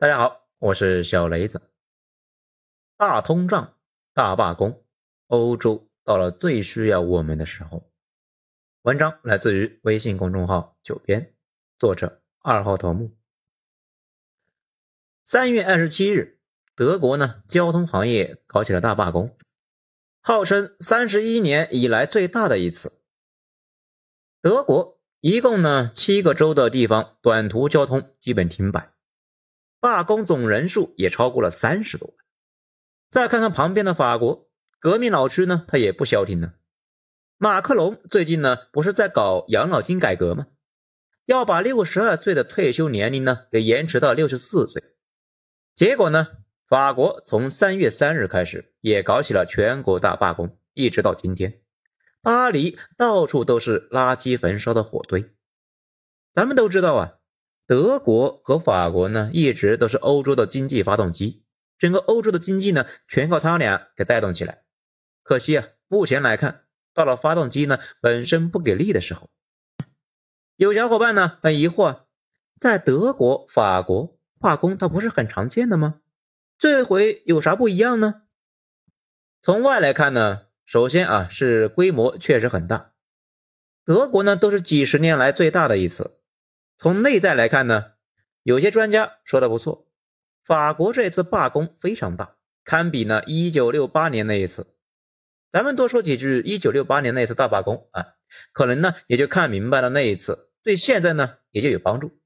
大家好，我是小雷子。大通胀、大罢工，欧洲到了最需要我们的时候。文章来自于微信公众号“九编”，作者二号头目。三月二十七日，德国呢交通行业搞起了大罢工，号称三十一年以来最大的一次。德国一共呢七个州的地方短途交通基本停摆。罢工总人数也超过了三十多万。再看看旁边的法国，革命老区呢，他也不消停呢。马克龙最近呢，不是在搞养老金改革吗？要把六十二岁的退休年龄呢，给延迟到六十四岁。结果呢，法国从三月三日开始也搞起了全国大罢工，一直到今天，巴黎到处都是垃圾焚烧的火堆。咱们都知道啊。德国和法国呢，一直都是欧洲的经济发动机，整个欧洲的经济呢，全靠他俩给带动起来。可惜啊，目前来看，到了发动机呢本身不给力的时候。有小伙伴呢很疑惑，在德国、法国罢工，它不是很常见的吗？这回有啥不一样呢？从外来看呢，首先啊是规模确实很大，德国呢都是几十年来最大的一次。从内在来看呢，有些专家说的不错，法国这次罢工非常大，堪比呢1968年那一次。咱们多说几句1968年那次大罢工啊，可能呢也就看明白了那一次，对现在呢也就有帮助。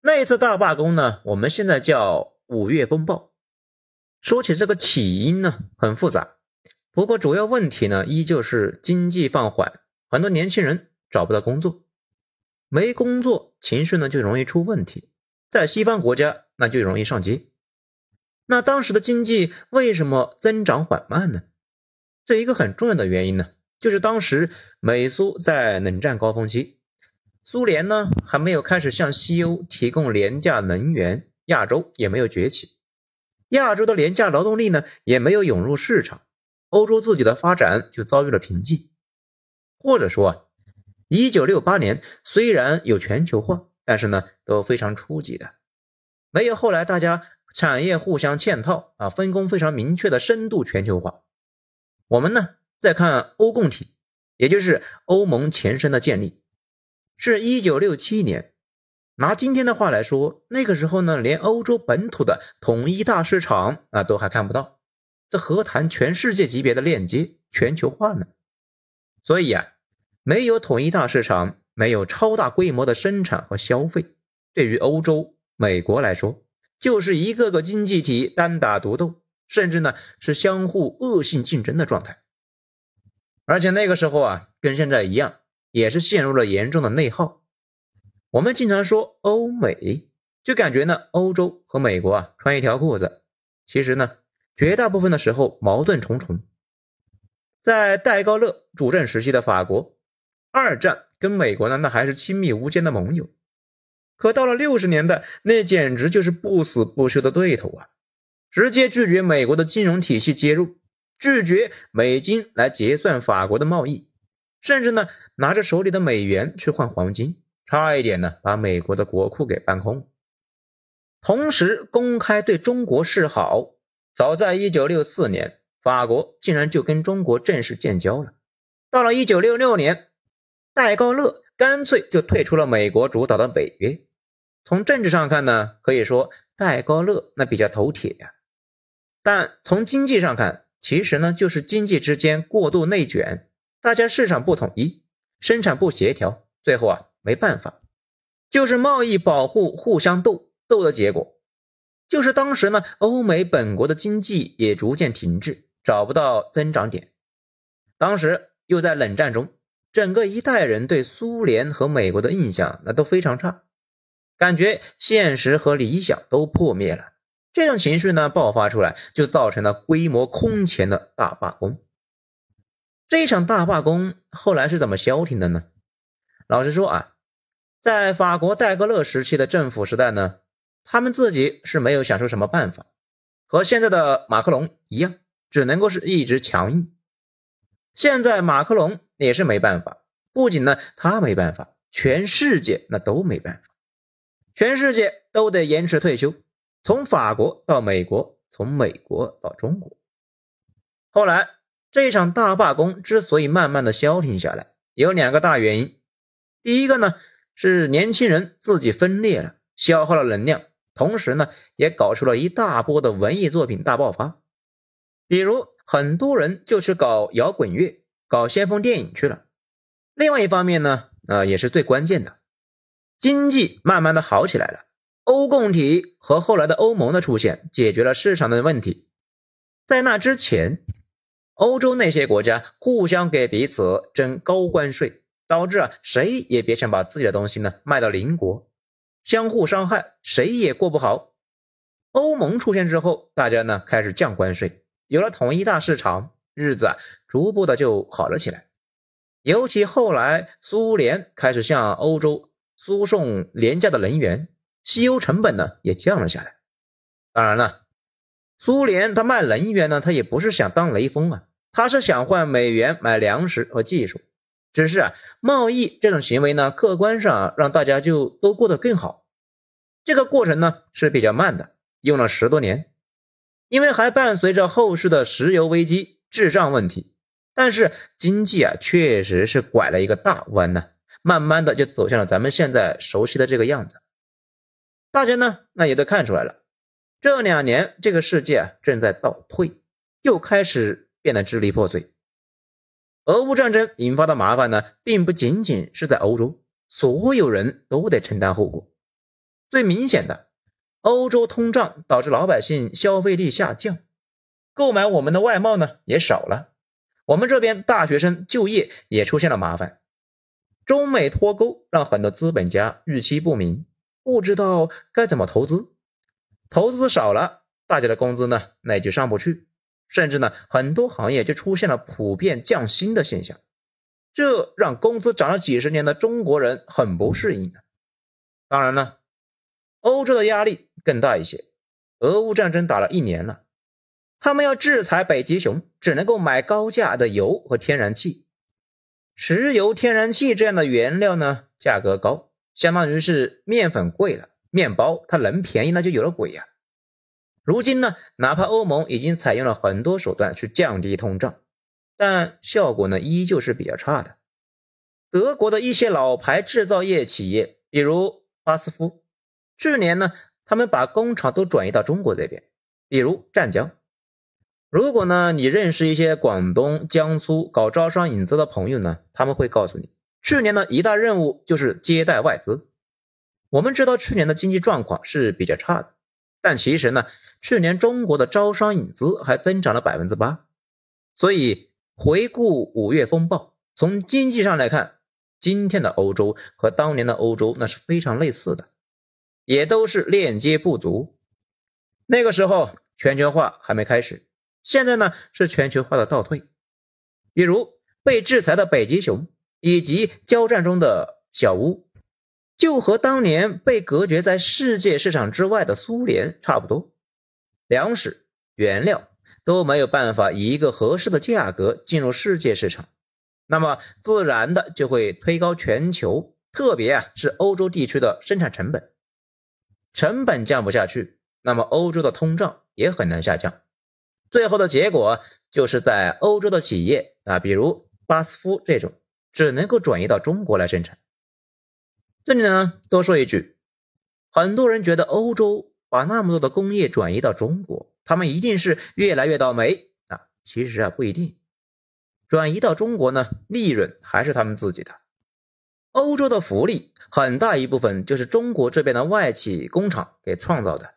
那一次大罢工呢，我们现在叫五月风暴。说起这个起因呢，很复杂，不过主要问题呢依旧是经济放缓，很多年轻人找不到工作。没工作，情绪呢就容易出问题。在西方国家，那就容易上街。那当时的经济为什么增长缓慢呢？这一个很重要的原因呢，就是当时美苏在冷战高峰期，苏联呢还没有开始向西欧提供廉价能源，亚洲也没有崛起，亚洲的廉价劳动力呢也没有涌入市场，欧洲自己的发展就遭遇了瓶颈，或者说啊。一九六八年虽然有全球化，但是呢都非常初级的，没有后来大家产业互相嵌套啊，分工非常明确的深度全球化。我们呢再看欧共体，也就是欧盟前身的建立，是一九六七年。拿今天的话来说，那个时候呢连欧洲本土的统一大市场啊都还看不到，这何谈全世界级别的链接全球化呢？所以呀。没有统一大市场，没有超大规模的生产和消费，对于欧洲、美国来说，就是一个个经济体单打独斗，甚至呢是相互恶性竞争的状态。而且那个时候啊，跟现在一样，也是陷入了严重的内耗。我们经常说欧美，就感觉呢欧洲和美国啊穿一条裤子，其实呢绝大部分的时候矛盾重重。在戴高乐主政时期的法国。二战跟美国呢，那还是亲密无间的盟友，可到了六十年代，那简直就是不死不休的对头啊！直接拒绝美国的金融体系介入，拒绝美金来结算法国的贸易，甚至呢拿着手里的美元去换黄金，差一点呢把美国的国库给搬空。同时公开对中国示好，早在一九六四年，法国竟然就跟中国正式建交了。到了一九六六年。戴高乐干脆就退出了美国主导的北约。从政治上看呢，可以说戴高乐那比较头铁呀。但从经济上看，其实呢就是经济之间过度内卷，大家市场不统一，生产不协调，最后啊没办法，就是贸易保护互相斗斗的结果。就是当时呢，欧美本国的经济也逐渐停滞，找不到增长点。当时又在冷战中。整个一代人对苏联和美国的印象那都非常差，感觉现实和理想都破灭了。这种情绪呢爆发出来，就造成了规模空前的大罢工。这一场大罢工后来是怎么消停的呢？老实说啊，在法国戴高乐时期的政府时代呢，他们自己是没有想出什么办法，和现在的马克龙一样，只能够是一直强硬。现在马克龙。也是没办法，不仅呢他没办法，全世界那都没办法。全世界都得延迟退休，从法国到美国，从美国到中国。后来这场大罢工之所以慢慢的消停下来，有两个大原因。第一个呢是年轻人自己分裂了，消耗了能量，同时呢也搞出了一大波的文艺作品大爆发，比如很多人就去搞摇滚乐、搞先锋电影去了。另外一方面呢，呃也是最关键的。经济慢慢的好起来了，欧共体和后来的欧盟的出现，解决了市场的问题。在那之前，欧洲那些国家互相给彼此征高关税，导致啊谁也别想把自己的东西呢卖到邻国，相互伤害，谁也过不好。欧盟出现之后，大家呢开始降关税，有了统一大市场，日子啊逐步的就好了起来。尤其后来苏联开始向欧洲。输送廉价的能源，西欧成本呢也降了下来。当然了，苏联他卖能源呢，他也不是想当雷锋啊，他是想换美元买粮食和技术。只是啊，贸易这种行为呢，客观上让大家就都过得更好。这个过程呢是比较慢的，用了十多年，因为还伴随着后世的石油危机、智障问题。但是经济啊，确实是拐了一个大弯呢。慢慢的就走向了咱们现在熟悉的这个样子，大家呢那也都看出来了，这两年这个世界啊正在倒退，又开始变得支离破碎。俄乌战争引发的麻烦呢，并不仅仅是在欧洲，所有人都得承担后果。最明显的，欧洲通胀导致老百姓消费力下降，购买我们的外贸呢也少了，我们这边大学生就业也出现了麻烦。中美脱钩让很多资本家预期不明，不知道该怎么投资，投资少了，大家的工资呢，那也就上不去，甚至呢，很多行业就出现了普遍降薪的现象，这让工资涨了几十年的中国人很不适应当然了，欧洲的压力更大一些，俄乌战争打了一年了，他们要制裁北极熊，只能够买高价的油和天然气。石油、天然气这样的原料呢，价格高，相当于是面粉贵了，面包它能便宜那就有了鬼呀。如今呢，哪怕欧盟已经采用了很多手段去降低通胀，但效果呢依旧是比较差的。德国的一些老牌制造业企业，比如巴斯夫，去年呢，他们把工厂都转移到中国这边，比如湛江。如果呢，你认识一些广东、江苏搞招商引资的朋友呢，他们会告诉你，去年的一大任务就是接待外资。我们知道去年的经济状况是比较差的，但其实呢，去年中国的招商引资还增长了百分之八。所以回顾五月风暴，从经济上来看，今天的欧洲和当年的欧洲那是非常类似的，也都是链接不足。那个时候全球化还没开始。现在呢是全球化的倒退，比如被制裁的北极熊以及交战中的小乌，就和当年被隔绝在世界市场之外的苏联差不多，粮食、原料都没有办法以一个合适的价格进入世界市场，那么自然的就会推高全球，特别啊是欧洲地区的生产成本，成本降不下去，那么欧洲的通胀也很难下降。最后的结果就是在欧洲的企业啊，比如巴斯夫这种，只能够转移到中国来生产。这里呢，多说一句，很多人觉得欧洲把那么多的工业转移到中国，他们一定是越来越倒霉啊。其实啊，不一定，转移到中国呢，利润还是他们自己的。欧洲的福利很大一部分就是中国这边的外企工厂给创造的，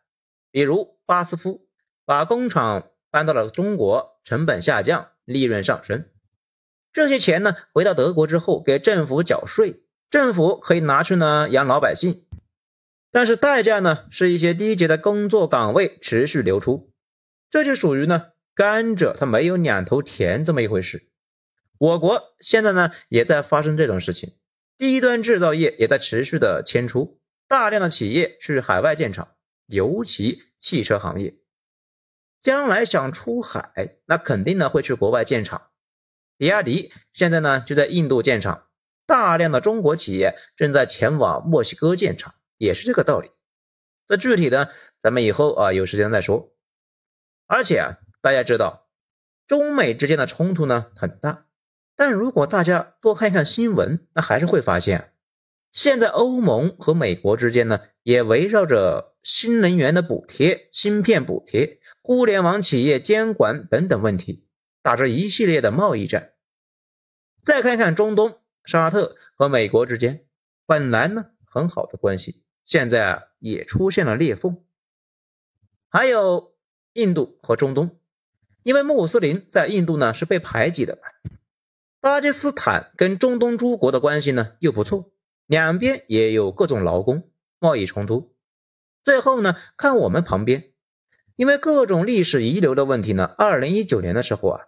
比如巴斯夫把工厂。搬到了中国，成本下降，利润上升。这些钱呢，回到德国之后给政府缴税，政府可以拿去呢养老百姓。但是代价呢，是一些低级的工作岗位持续流出。这就属于呢甘蔗它没有两头甜这么一回事。我国现在呢也在发生这种事情，低端制造业也在持续的迁出，大量的企业去海外建厂，尤其汽车行业。将来想出海，那肯定呢会去国外建厂。比亚迪现在呢就在印度建厂，大量的中国企业正在前往墨西哥建厂，也是这个道理。这具体的，咱们以后啊有时间再说。而且啊，大家知道，中美之间的冲突呢很大，但如果大家多看看新闻，那还是会发现，现在欧盟和美国之间呢也围绕着新能源的补贴、芯片补贴、互联网企业监管等等问题，打着一系列的贸易战。再看看中东，沙特和美国之间本来呢很好的关系。现在啊，也出现了裂缝。还有印度和中东，因为穆斯林在印度呢是被排挤的。巴基斯坦跟中东诸国的关系呢又不错，两边也有各种劳工贸易冲突。最后呢，看我们旁边，因为各种历史遗留的问题呢，二零一九年的时候啊，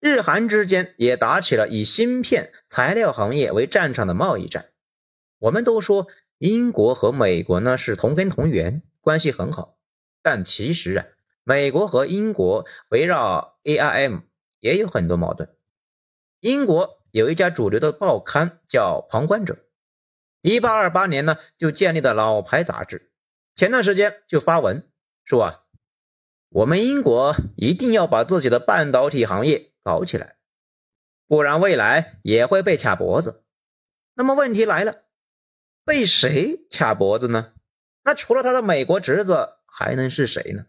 日韩之间也打起了以芯片材料行业为战场的贸易战。我们都说。英国和美国呢是同根同源，关系很好。但其实啊，美国和英国围绕 ARM 也有很多矛盾。英国有一家主流的报刊叫《旁观者》，一八二八年呢就建立的老牌杂志，前段时间就发文说啊，我们英国一定要把自己的半导体行业搞起来，不然未来也会被卡脖子。那么问题来了。被谁卡脖子呢？那除了他的美国侄子，还能是谁呢？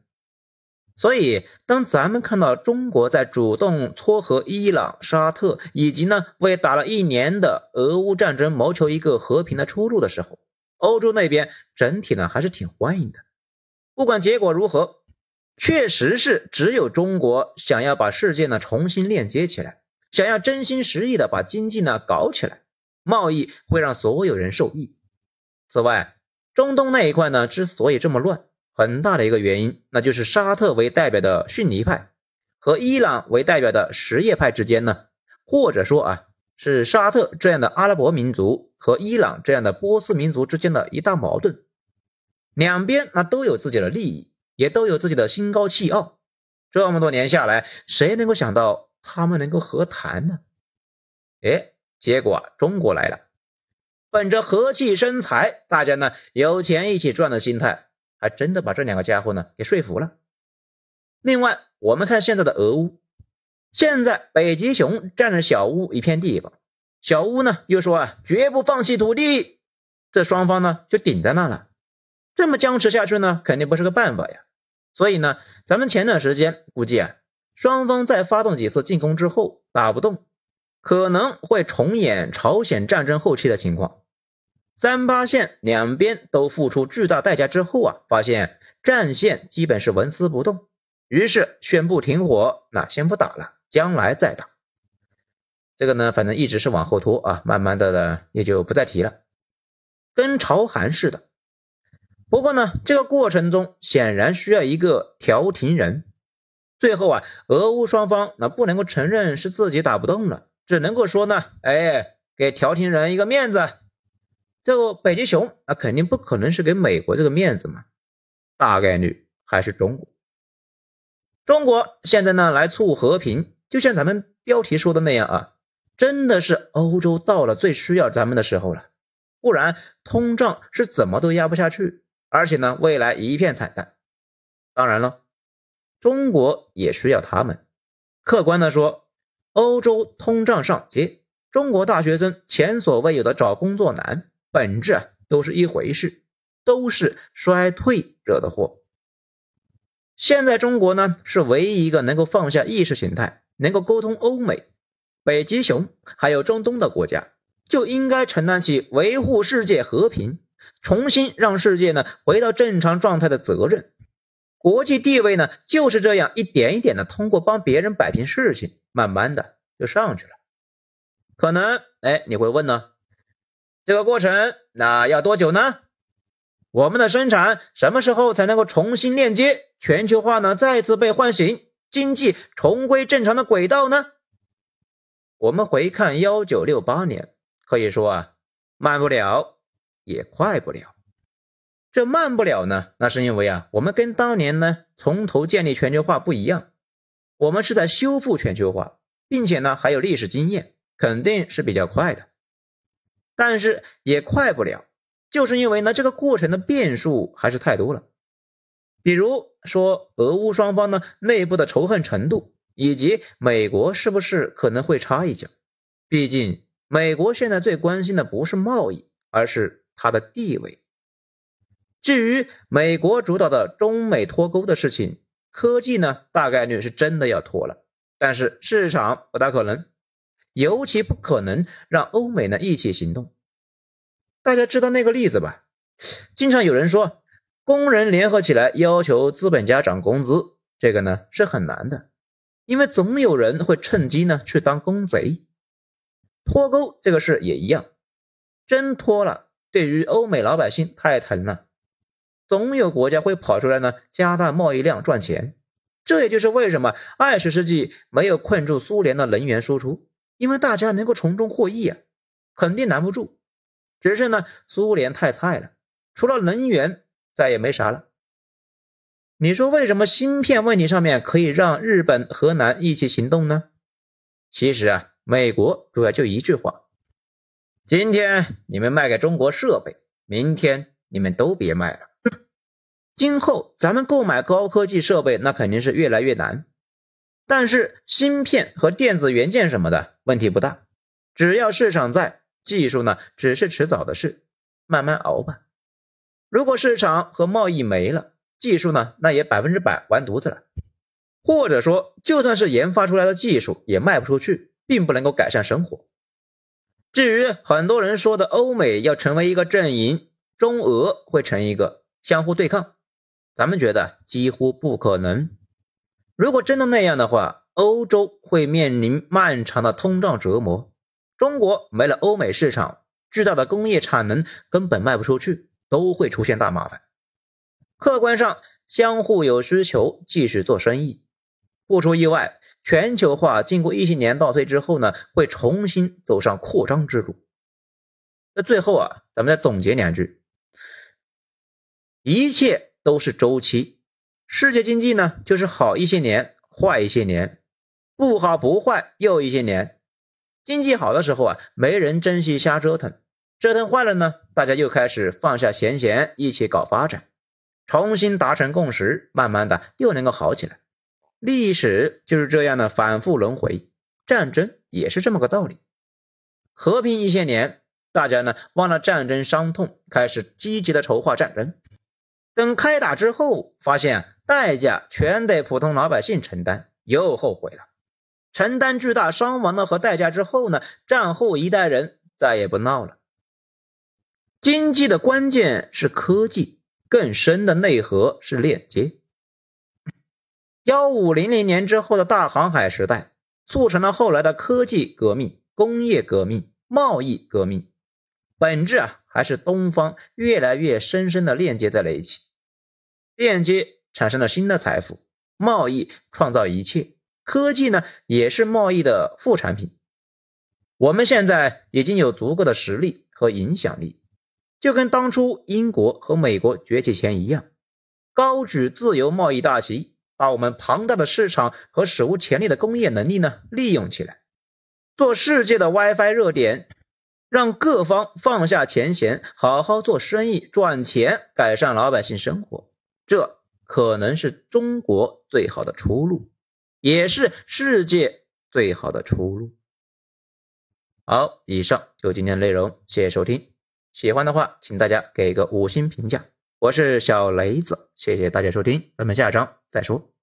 所以，当咱们看到中国在主动撮合伊朗、沙特，以及呢为打了一年的俄乌战争谋求一个和平的出路的时候，欧洲那边整体呢还是挺欢迎的。不管结果如何，确实是只有中国想要把世界呢重新链接起来，想要真心实意的把经济呢搞起来，贸易会让所有人受益。此外，中东那一块呢，之所以这么乱，很大的一个原因，那就是沙特为代表的逊尼派和伊朗为代表的什叶派之间呢，或者说啊，是沙特这样的阿拉伯民族和伊朗这样的波斯民族之间的一大矛盾。两边那都有自己的利益，也都有自己的心高气傲。这么多年下来，谁能够想到他们能够和谈呢？哎，结果中国来了。本着和气生财，大家呢有钱一起赚的心态，还真的把这两个家伙呢给说服了。另外，我们看现在的俄乌，现在北极熊占着小乌一片地方，小乌呢又说啊绝不放弃土地，这双方呢就顶在那了。这么僵持下去呢，肯定不是个办法呀。所以呢，咱们前段时间估计啊，双方在发动几次进攻之后打不动。可能会重演朝鲜战争后期的情况。三八线两边都付出巨大代价之后啊，发现战线基本是纹丝不动，于是宣布停火，那先不打了，将来再打。这个呢，反正一直是往后拖啊，慢慢的呢也就不再提了，跟朝韩似的。不过呢，这个过程中显然需要一个调停人。最后啊，俄乌双方那不能够承认是自己打不动了。只能够说呢，哎，给调停人一个面子。这个北极熊那肯定不可能是给美国这个面子嘛，大概率还是中国。中国现在呢来促和平，就像咱们标题说的那样啊，真的是欧洲到了最需要咱们的时候了，不然通胀是怎么都压不下去，而且呢未来一片惨淡。当然了，中国也需要他们。客观的说。欧洲通胀上街，中国大学生前所未有的找工作难，本质啊都是一回事，都是衰退惹的祸。现在中国呢是唯一一个能够放下意识形态，能够沟通欧美、北极熊还有中东的国家，就应该承担起维护世界和平、重新让世界呢回到正常状态的责任。国际地位呢就是这样一点一点的通过帮别人摆平事情。慢慢的就上去了，可能哎，你会问呢，这个过程那要多久呢？我们的生产什么时候才能够重新链接，全球化呢再次被唤醒，经济重归正常的轨道呢？我们回看幺九六八年，可以说啊，慢不了，也快不了。这慢不了呢，那是因为啊，我们跟当年呢从头建立全球化不一样。我们是在修复全球化，并且呢还有历史经验，肯定是比较快的，但是也快不了，就是因为呢这个过程的变数还是太多了，比如说俄乌双方呢内部的仇恨程度，以及美国是不是可能会插一脚。毕竟美国现在最关心的不是贸易，而是它的地位。至于美国主导的中美脱钩的事情，科技呢大概率是真的要脱了，但是市场不大可能。尤其不可能让欧美呢一起行动。大家知道那个例子吧？经常有人说，工人联合起来要求资本家涨工资，这个呢是很难的，因为总有人会趁机呢去当工贼。脱钩这个事也一样，真脱了，对于欧美老百姓太疼了，总有国家会跑出来呢加大贸易量赚钱。这也就是为什么二十世纪没有困住苏联的能源输出。因为大家能够从中获益啊，肯定难不住。只是呢，苏联太菜了，除了能源再也没啥了。你说为什么芯片问题上面可以让日本、河南一起行动呢？其实啊，美国主要就一句话：今天你们卖给中国设备，明天你们都别卖了。今后咱们购买高科技设备，那肯定是越来越难。但是芯片和电子元件什么的问题不大，只要市场在，技术呢只是迟早的事，慢慢熬吧。如果市场和贸易没了，技术呢那也百分之百完犊子了。或者说，就算是研发出来的技术也卖不出去，并不能够改善生活。至于很多人说的欧美要成为一个阵营，中俄会成一个相互对抗，咱们觉得几乎不可能。如果真的那样的话，欧洲会面临漫长的通胀折磨，中国没了欧美市场，巨大的工业产能根本卖不出去，都会出现大麻烦。客观上，相互有需求，继续做生意。不出意外，全球化经过一些年倒退之后呢，会重新走上扩张之路。那最后啊，咱们再总结两句：一切都是周期。世界经济呢，就是好一些年，坏一些年，不好不坏又一些年。经济好的时候啊，没人珍惜瞎折腾，折腾坏了呢，大家又开始放下闲闲，一起搞发展，重新达成共识，慢慢的又能够好起来。历史就是这样的反复轮回，战争也是这么个道理。和平一些年，大家呢忘了战争伤痛，开始积极的筹划战争。等开打之后，发现代价全得普通老百姓承担，又后悔了。承担巨大伤亡的和代价之后呢？战后一代人再也不闹了。经济的关键是科技，更深的内核是链接。幺五零零年之后的大航海时代，促成了后来的科技革命、工业革命、贸易革命。本质啊，还是东方越来越深深的链接在了一起。链接产生了新的财富，贸易创造一切，科技呢也是贸易的副产品。我们现在已经有足够的实力和影响力，就跟当初英国和美国崛起前一样，高举自由贸易大旗，把我们庞大的市场和史无前例的工业能力呢利用起来，做世界的 WiFi 热点，让各方放下前嫌，好好做生意赚钱，改善老百姓生活。这可能是中国最好的出路，也是世界最好的出路。好，以上就今天的内容，谢谢收听。喜欢的话，请大家给个五星评价。我是小雷子，谢谢大家收听，咱们下章再说。